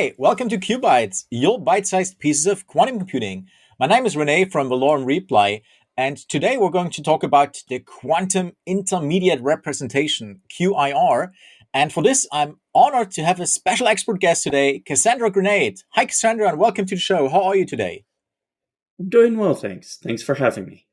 Hi, welcome to QuBites, your bite-sized pieces of quantum computing. My name is Rene from Valorem Reply, and today we're going to talk about the quantum intermediate representation, QIR. And for this, I'm honored to have a special expert guest today, Cassandra Granade. Hi, Cassandra, and welcome to the show. How are you today? I'm doing well, thanks. Thanks for having me.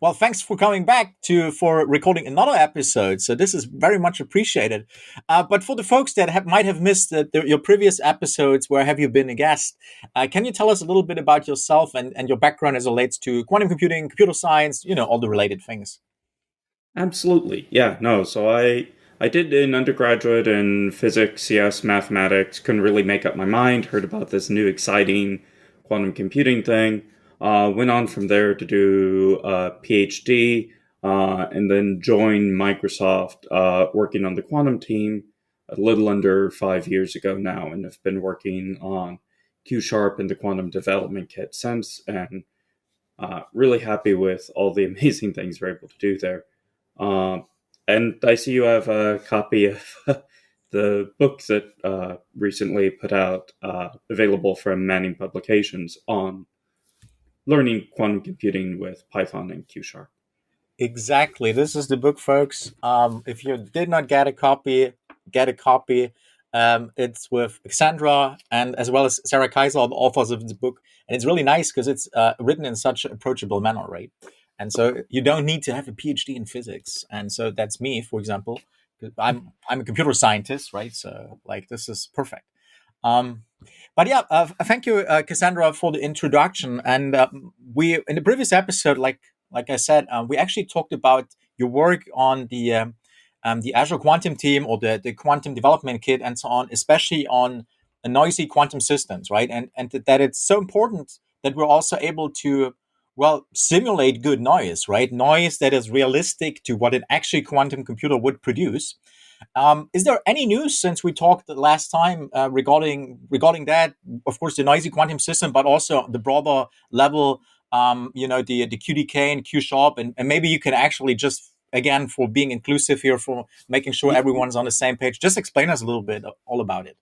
Well, thanks for coming back to for recording another episode. So this is very much appreciated. Uh, but for the folks that have, might have missed the, the, your previous episodes, where have you been a guest? Uh, can you tell us a little bit about yourself and, and your background as relates to quantum computing, computer science, you know, all the related things? Absolutely, yeah. No, so I I did an undergraduate in physics, CS, mathematics. Couldn't really make up my mind. Heard about this new exciting quantum computing thing uh, went on from there to do a PhD uh, and then joined Microsoft uh, working on the quantum team a little under five years ago now and have been working on Q Sharp and the quantum development kit since and uh, really happy with all the amazing things we're able to do there. Uh, and I see you have a copy of the book that uh, recently put out available from Manning Publications on learning quantum computing with Python and Q Sharp. Exactly. This is the book, folks. Um, if you did not get a copy, get a copy. Um, it's with Cassandra and as well as Sarah Kaiser, the authors of the book. And it's really nice because it's uh, written in such an approachable manner, right? And so you don't need to have a PhD in physics. And so that's me, for example. I'm I'm a computer scientist, right? So like this is perfect. Um, but yeah, uh, thank you, uh, Cassandra, for the introduction. And uh, we, in the previous episode, like like I said, uh, we actually talked about your work on the um, um, the Azure Quantum team or the the Quantum Development Kit and so on, especially on noisy quantum systems, right? And and that it's so important that we're also able to well simulate good noise, right? Noise that is realistic to what an actual quantum computer would produce. Um, is there any news since we talked the last time uh, regarding regarding that? Of course, the noisy quantum system, but also the broader level. Um, you know, the the QDK and Q Sharp, and, and maybe you can actually just again for being inclusive here, for making sure everyone's on the same page. Just explain us a little bit all about it.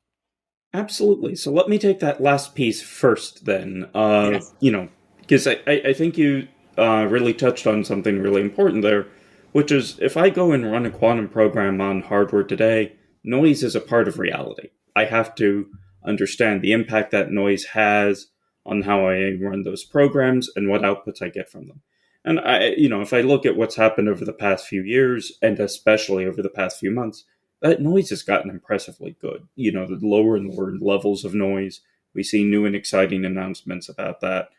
Absolutely. So let me take that last piece first, then. Uh, yes. You know, because I, I, I think you uh, really touched on something really important there which is if I go and run a quantum program on hardware today, noise is a part of reality. I have to understand the impact that noise has on how I run those programs and what outputs I get from them. And I, you know, if I look at what's happened over the past few years and especially over the past few months, that noise has gotten impressively good. You know, the lower and lower levels of noise. We see new and exciting announcements about that.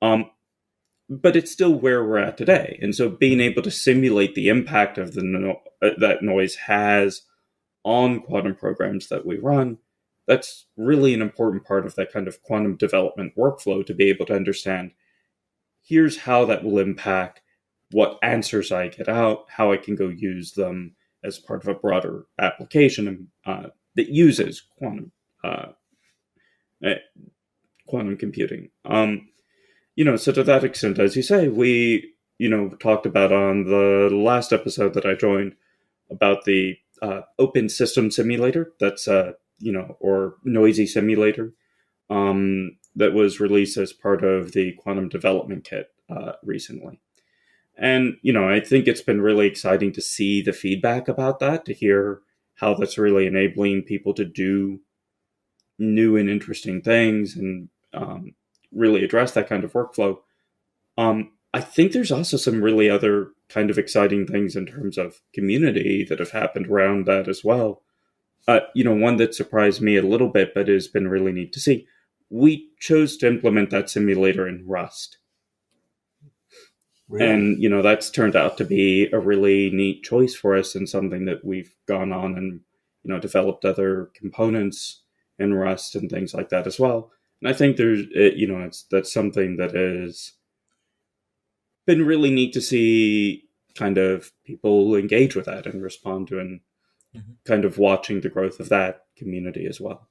Um, but it's still where we're at today. And so being able to simulate the impact of the no- uh, that noise has on quantum programs that we run, that's really an important part of that kind of quantum development workflow to be able to understand here's how that will impact what answers I get out, how I can go use them as part of a broader application uh, that uses quantum uh, uh quantum computing. Um, you know, so to that extent, as you say, we, you know, talked about on the last episode that I joined about the uh, open system simulator that's, uh, you know, or noisy simulator um, that was released as part of the quantum development kit uh, recently. And, you know, I think it's been really exciting to see the feedback about that, to hear how that's really enabling people to do new and interesting things and um, really address that kind of workflow. Um, I think there's also some really other kind of exciting things in terms of community that have happened around that as well. Uh, you know, one that surprised me a little bit, but has been really neat to see. We chose to implement that simulator in Rust. Really? And, you know, that's turned out to be a really neat choice for us and something that we've gone on and, you know, developed other components in Rust and things like that as well. And I think there's, you know, it's that's something that has been really neat to see kind of people engage with that and respond to and mm-hmm. kind of watching the growth of that community as well.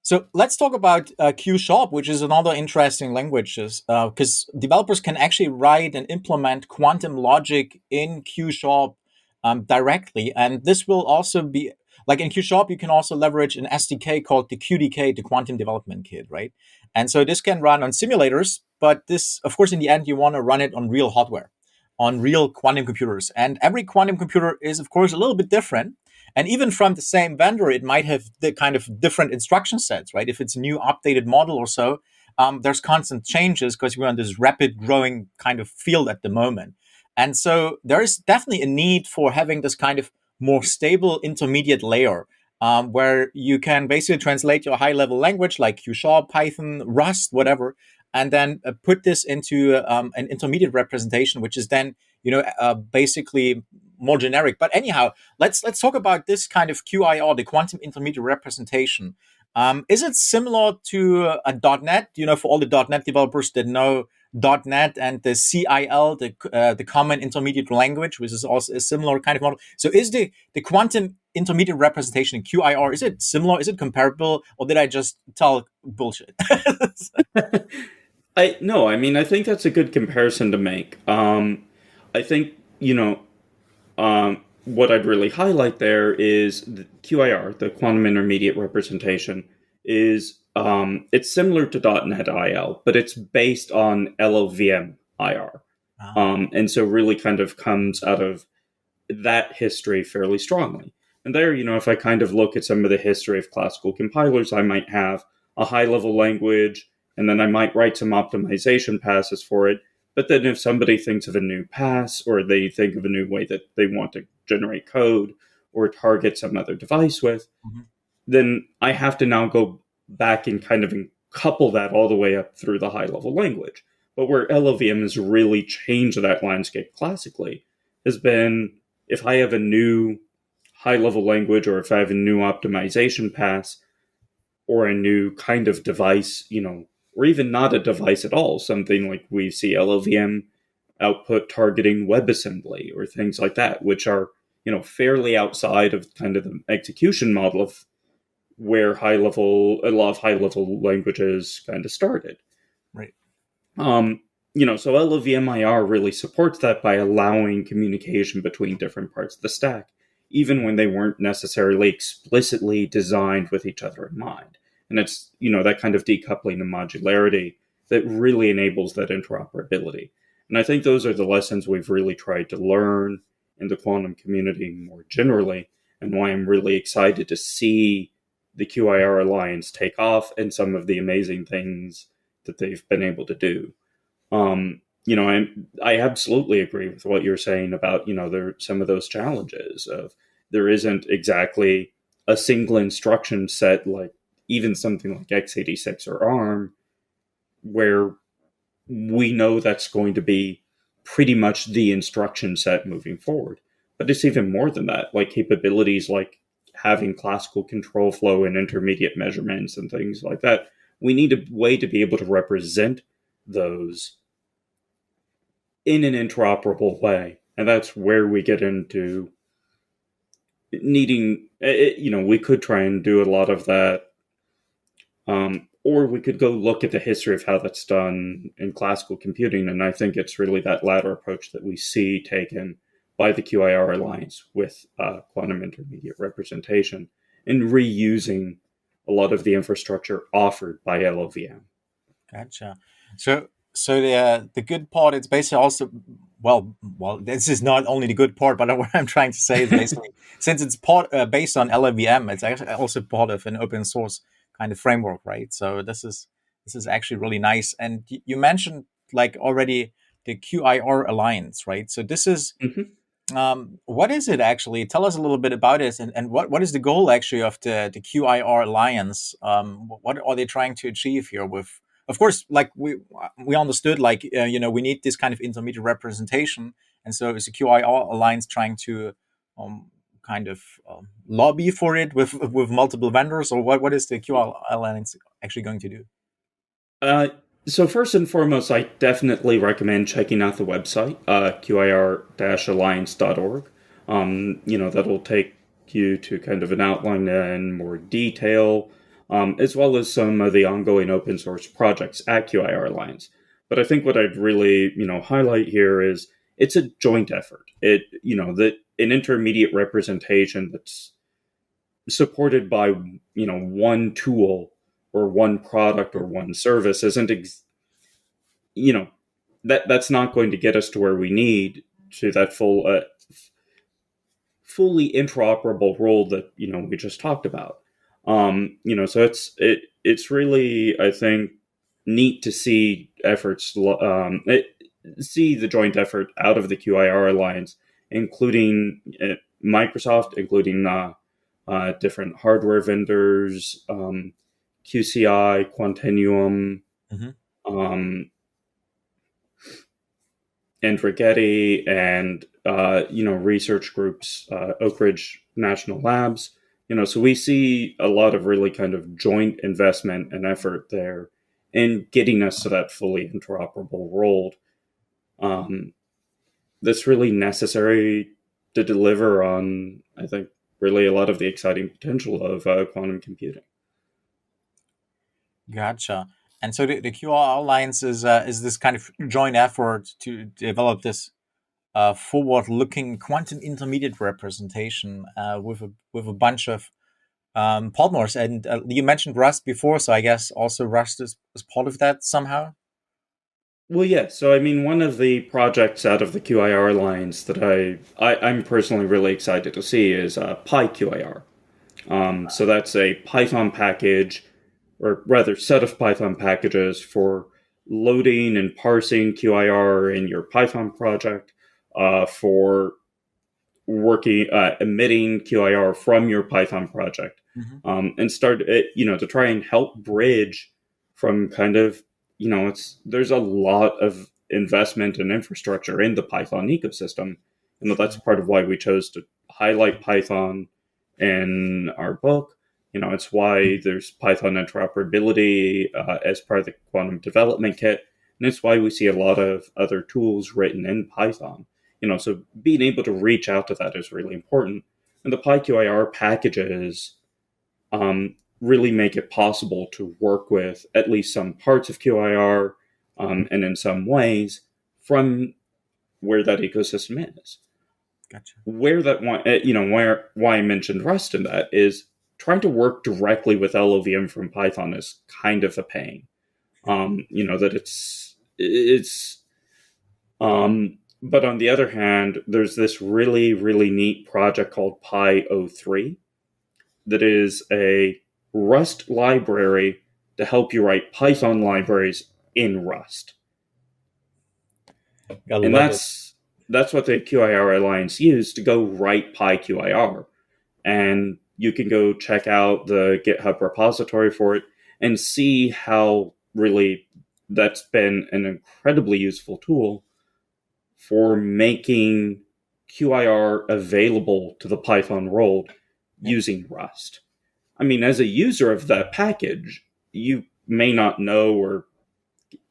So let's talk about uh, Q Sharp, which is another interesting language, because uh, developers can actually write and implement quantum logic in Q Sharp um, directly, and this will also be like in QSharp, you can also leverage an SDK called the QDK, the Quantum Development Kit, right? And so this can run on simulators, but this, of course, in the end, you want to run it on real hardware, on real quantum computers. And every quantum computer is, of course, a little bit different. And even from the same vendor, it might have the kind of different instruction sets, right? If it's a new updated model or so, um, there's constant changes because we're in this rapid growing kind of field at the moment. And so there is definitely a need for having this kind of more stable intermediate layer um, where you can basically translate your high level language like Q Sharp, Python, Rust, whatever, and then uh, put this into um, an intermediate representation, which is then you know uh, basically more generic. But anyhow, let's let's talk about this kind of QIR, the quantum intermediate representation. Um, is it similar to a .NET? You know, for all the .NET developers that know .NET and the CIL, the uh, the Common Intermediate Language, which is also a similar kind of model. So, is the the quantum intermediate representation in QIR is it similar? Is it comparable, or did I just tell bullshit? I no, I mean I think that's a good comparison to make. Um, I think you know um, what I'd really highlight there is the QIR, the quantum intermediate representation, is um, it's similar to .NET IL, but it's based on LLVM IR, ah. um, and so really kind of comes out of that history fairly strongly. And there, you know, if I kind of look at some of the history of classical compilers, I might have a high level language, and then I might write some optimization passes for it. But then if somebody thinks of a new pass or they think of a new way that they want to generate code or target some other device with, mm-hmm. then I have to now go back and kind of couple that all the way up through the high level language. But where LLVM has really changed that landscape classically has been if I have a new high level language or if I have a new optimization pass or a new kind of device, you know, or even not a device at all, something like we see LLVM output targeting WebAssembly or things like that, which are, you know, fairly outside of kind of the execution model of where high level a lot of high level languages kind of started. Right. Um, you know, so LLVMIR really supports that by allowing communication between different parts of the stack, even when they weren't necessarily explicitly designed with each other in mind. And it's, you know, that kind of decoupling and modularity that really enables that interoperability. And I think those are the lessons we've really tried to learn in the quantum community more generally, and why I'm really excited to see the QIR Alliance take off and some of the amazing things that they've been able to do. Um, you know, I I absolutely agree with what you're saying about you know there some of those challenges of there isn't exactly a single instruction set like even something like x86 or ARM where we know that's going to be pretty much the instruction set moving forward. But it's even more than that, like capabilities like having classical control flow and intermediate measurements and things like that. We need a way to be able to represent those in an interoperable way. And that's where we get into needing, eh, eh, you know, we could try and do a lot of that. Um, or we could go look at the history of how that's done in classical computing. And I think it's really that latter approach that we see taken by the QIR Alliance with uh, quantum intermediate representation and reusing a lot of the infrastructure offered by LLVM. Gotcha. So, so the uh, the good part it's basically also well, well, this is not only the good part, but what I'm trying to say is basically since it's part uh, based on LLVM, it's actually also part of an open source kind of framework, right? So this is this is actually really nice. And you mentioned like already the QIR Alliance, right? So this is. Mm-hmm um, what is it actually? Tell us a little bit about it, and, and what, what is the goal actually of the, the QIR Alliance? Um, what are they trying to achieve here? With, of course, like we we understood, like uh, you know, we need this kind of intermediate representation, and so is the QIR Alliance trying to um, kind of um, lobby for it with with multiple vendors, or what? What is the QIR Alliance actually going to do? Uh, so first and foremost, I definitely recommend checking out the website, uh, qir-alliance.org. Um, you know, that'll take you to kind of an outline and more detail, um, as well as some of the ongoing open source projects at QIR Alliance. But I think what I'd really, you know, highlight here is it's a joint effort. It, you know, that an intermediate representation that's supported by you know one tool or one product or one service isn't ex- you know that that's not going to get us to where we need to that full uh, fully interoperable role that you know we just talked about. Um you know so it's it it's really i think neat to see efforts um it, see the joint effort out of the qir alliance including uh, microsoft including uh, uh, different hardware vendors, um, QCI, Quantinuum, mm-hmm. um, and Rigetti, and uh, you know research groups, uh, Oak Ridge National Labs. You know, so we see a lot of really kind of joint investment and effort there in getting us to that fully interoperable world. Um, that's really necessary to deliver on, I think, really a lot of the exciting potential of uh, quantum computing. Gotcha. And so the, the QIR Alliance is uh, is this kind of joint effort to develop this uh, forward-looking quantum intermediate representation uh, with a with a bunch of um, partners. And uh, you mentioned Rust before, so I guess also Rust is, is part of that somehow. Well, yeah. So, I mean, one of the projects out of the QIR Alliance that I, I am personally really excited to see is uh, PyQIR. Um, so that's a Python package, or rather, set of Python packages for loading and parsing QIR in your Python project, uh, for working uh, emitting QIR from your Python project, mm-hmm. um, and start you know to try and help bridge from kind of you know, it's there's a lot of investment and infrastructure in the Python ecosystem, and that's part of why we chose to highlight Python in our book. You know, it's why there's Python interoperability uh, as part of the quantum development kit, and it's why we see a lot of other tools written in Python. You know, so being able to reach out to that is really important. And the PyQIR packages um, really make it possible to work with at least some parts of QIR um, and in some ways from where that ecosystem is. Gotcha. Where that one, eh, you know, where why I mentioned Rust in that is trying to work directly with LLVM from Python is kind of a pain. Um, you know that it's it's, um, but on the other hand, there's this really really neat project called PyO3 that is a Rust library to help you write Python libraries in Rust. and that's it. that's what the QIR Alliance used to go write PyQIR. And you can go check out the GitHub repository for it and see how really that's been an incredibly useful tool for making QIR available to the Python world using Rust. I mean, as a user of that package, you may not know or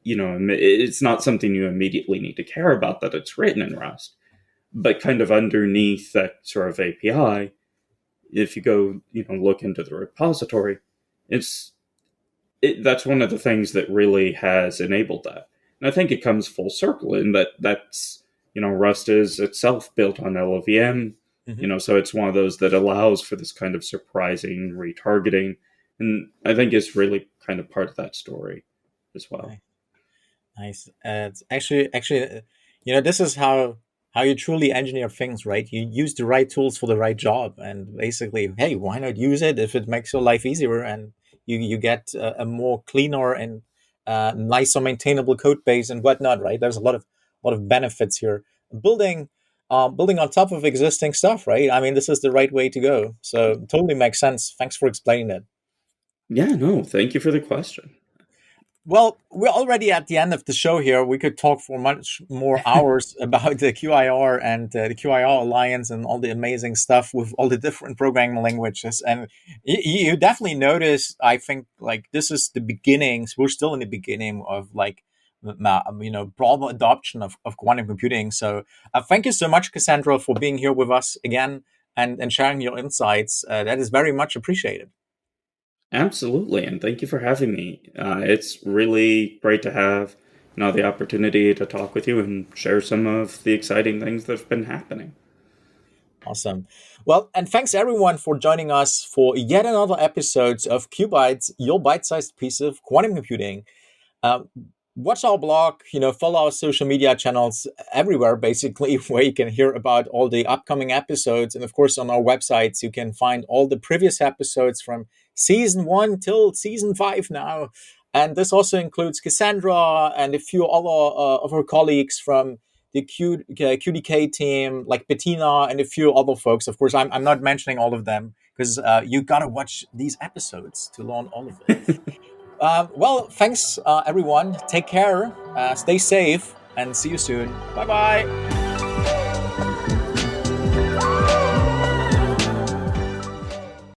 you know it's not something you immediately need to care about that it's written in rust but kind of underneath that sort of api if you go you know look into the repository it's it, that's one of the things that really has enabled that and i think it comes full circle in that that's you know rust is itself built on llvm Mm-hmm. You know, so it's one of those that allows for this kind of surprising retargeting, and I think it's really kind of part of that story as well. Nice. Uh, it's actually, actually, you know, this is how how you truly engineer things, right? You use the right tools for the right job, and basically, hey, why not use it if it makes your life easier and you you get a, a more cleaner and uh, nicer maintainable code base and whatnot, right? There's a lot of lot of benefits here. Building um, building on top of existing stuff, right? I mean, this is the right way to go. So totally makes sense. Thanks for explaining it. Yeah, no, thank you for the question. Well, we're already at the end of the show here. We could talk for much more hours about the QIR and uh, the QIR Alliance and all the amazing stuff with all the different programming languages. And you, you definitely notice, I think, like this is the beginnings. We're still in the beginning of like you know broad adoption of, of quantum computing so uh, thank you so much cassandra for being here with us again and and sharing your insights uh, that is very much appreciated absolutely and thank you for having me uh, it's really great to have you know the opportunity to talk with you and share some of the exciting things that have been happening Awesome. Well, and thanks everyone for joining us for yet another episode of QuBites, your bite-sized piece of quantum computing. Uh, watch our blog, you know, follow our social media channels everywhere, basically, where you can hear about all the upcoming episodes. And of course, on our websites, you can find all the previous episodes from season one till season five now. And this also includes Cassandra and a few other uh, of her colleagues from the Q, uh, QDK team, like Bettina and a few other folks. Of course, I'm, I'm not mentioning all of them because uh, you got to watch these episodes to learn all of it. uh, well, thanks, uh, everyone. Take care, uh, stay safe, and see you soon. Bye bye.